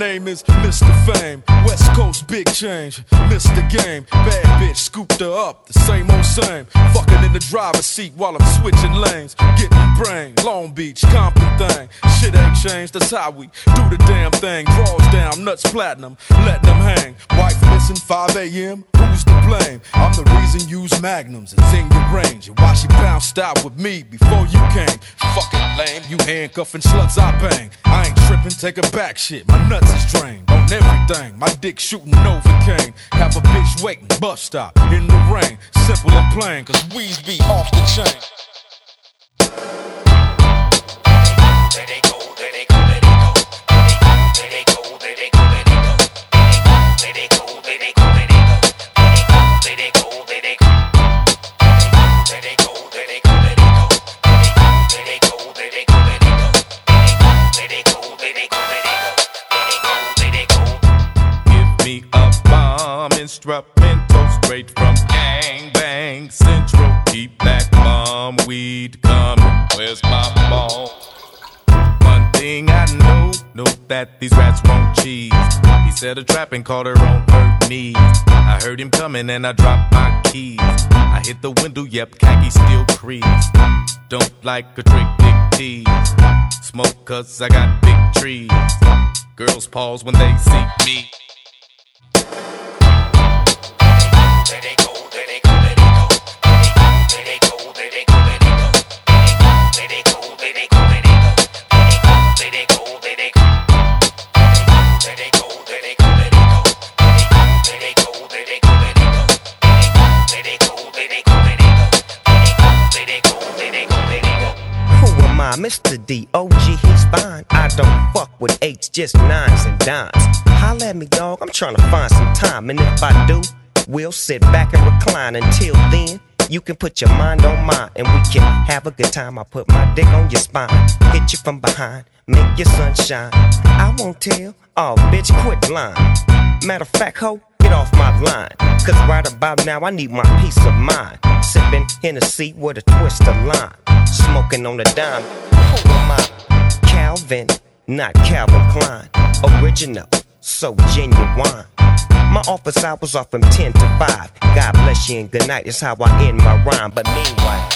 name is Mr. Fame. West Coast big change, Mr. Game. Bad bitch scooped her up, the same old same. Fucking in the driver's seat while I'm switching lanes. Getting brain, Long Beach, Compton thing. Shit ain't changed, that's how we do the damn thing. Draws down, nuts platinum, letting them hang. Wife missing 5 a.m., who's to blame? I'm the reason you use magnums, it's in your range. And why she bounced out with me before you came? Fucking lame, you handcuffing sluts I bang. I ain't tripping, take a back shit, my nuts is drained. On everything, my dick shooting Novocaine. Have a bitch waiting, bus stop, in the rain. Simple and plain, cause we's be off the chain. Instrumental straight from Gang Bang Central. Keep that bomb weed coming. Where's my ball? One thing I know, know that these rats won't cheese. He set a trap and caught her on her knees. I heard him coming and I dropped my keys. I hit the window, yep, khaki still crease. Don't like a trick, big tease. Smoke cause I got big trees. Girls pause when they see me. I, Mr. D? OG, he's fine. I don't fuck with eights, just nines and dimes. Holla at me, dog. I'm trying to find some time, and if I do, we'll sit back and recline. Until then, you can put your mind on mine, and we can have a good time. I put my dick on your spine, hit you from behind, make your sunshine. I won't tell. Oh, bitch, quit lying. Matter of fact, ho, get off my line. Cause right about now, I need my peace of mind. Hennessy with a twist of lime. Smoking on a dime. Who am I? Calvin, not Calvin Klein. Original, so genuine. My office hours are from 10 to 5. God bless you and good night is how I end my rhyme. But meanwhile,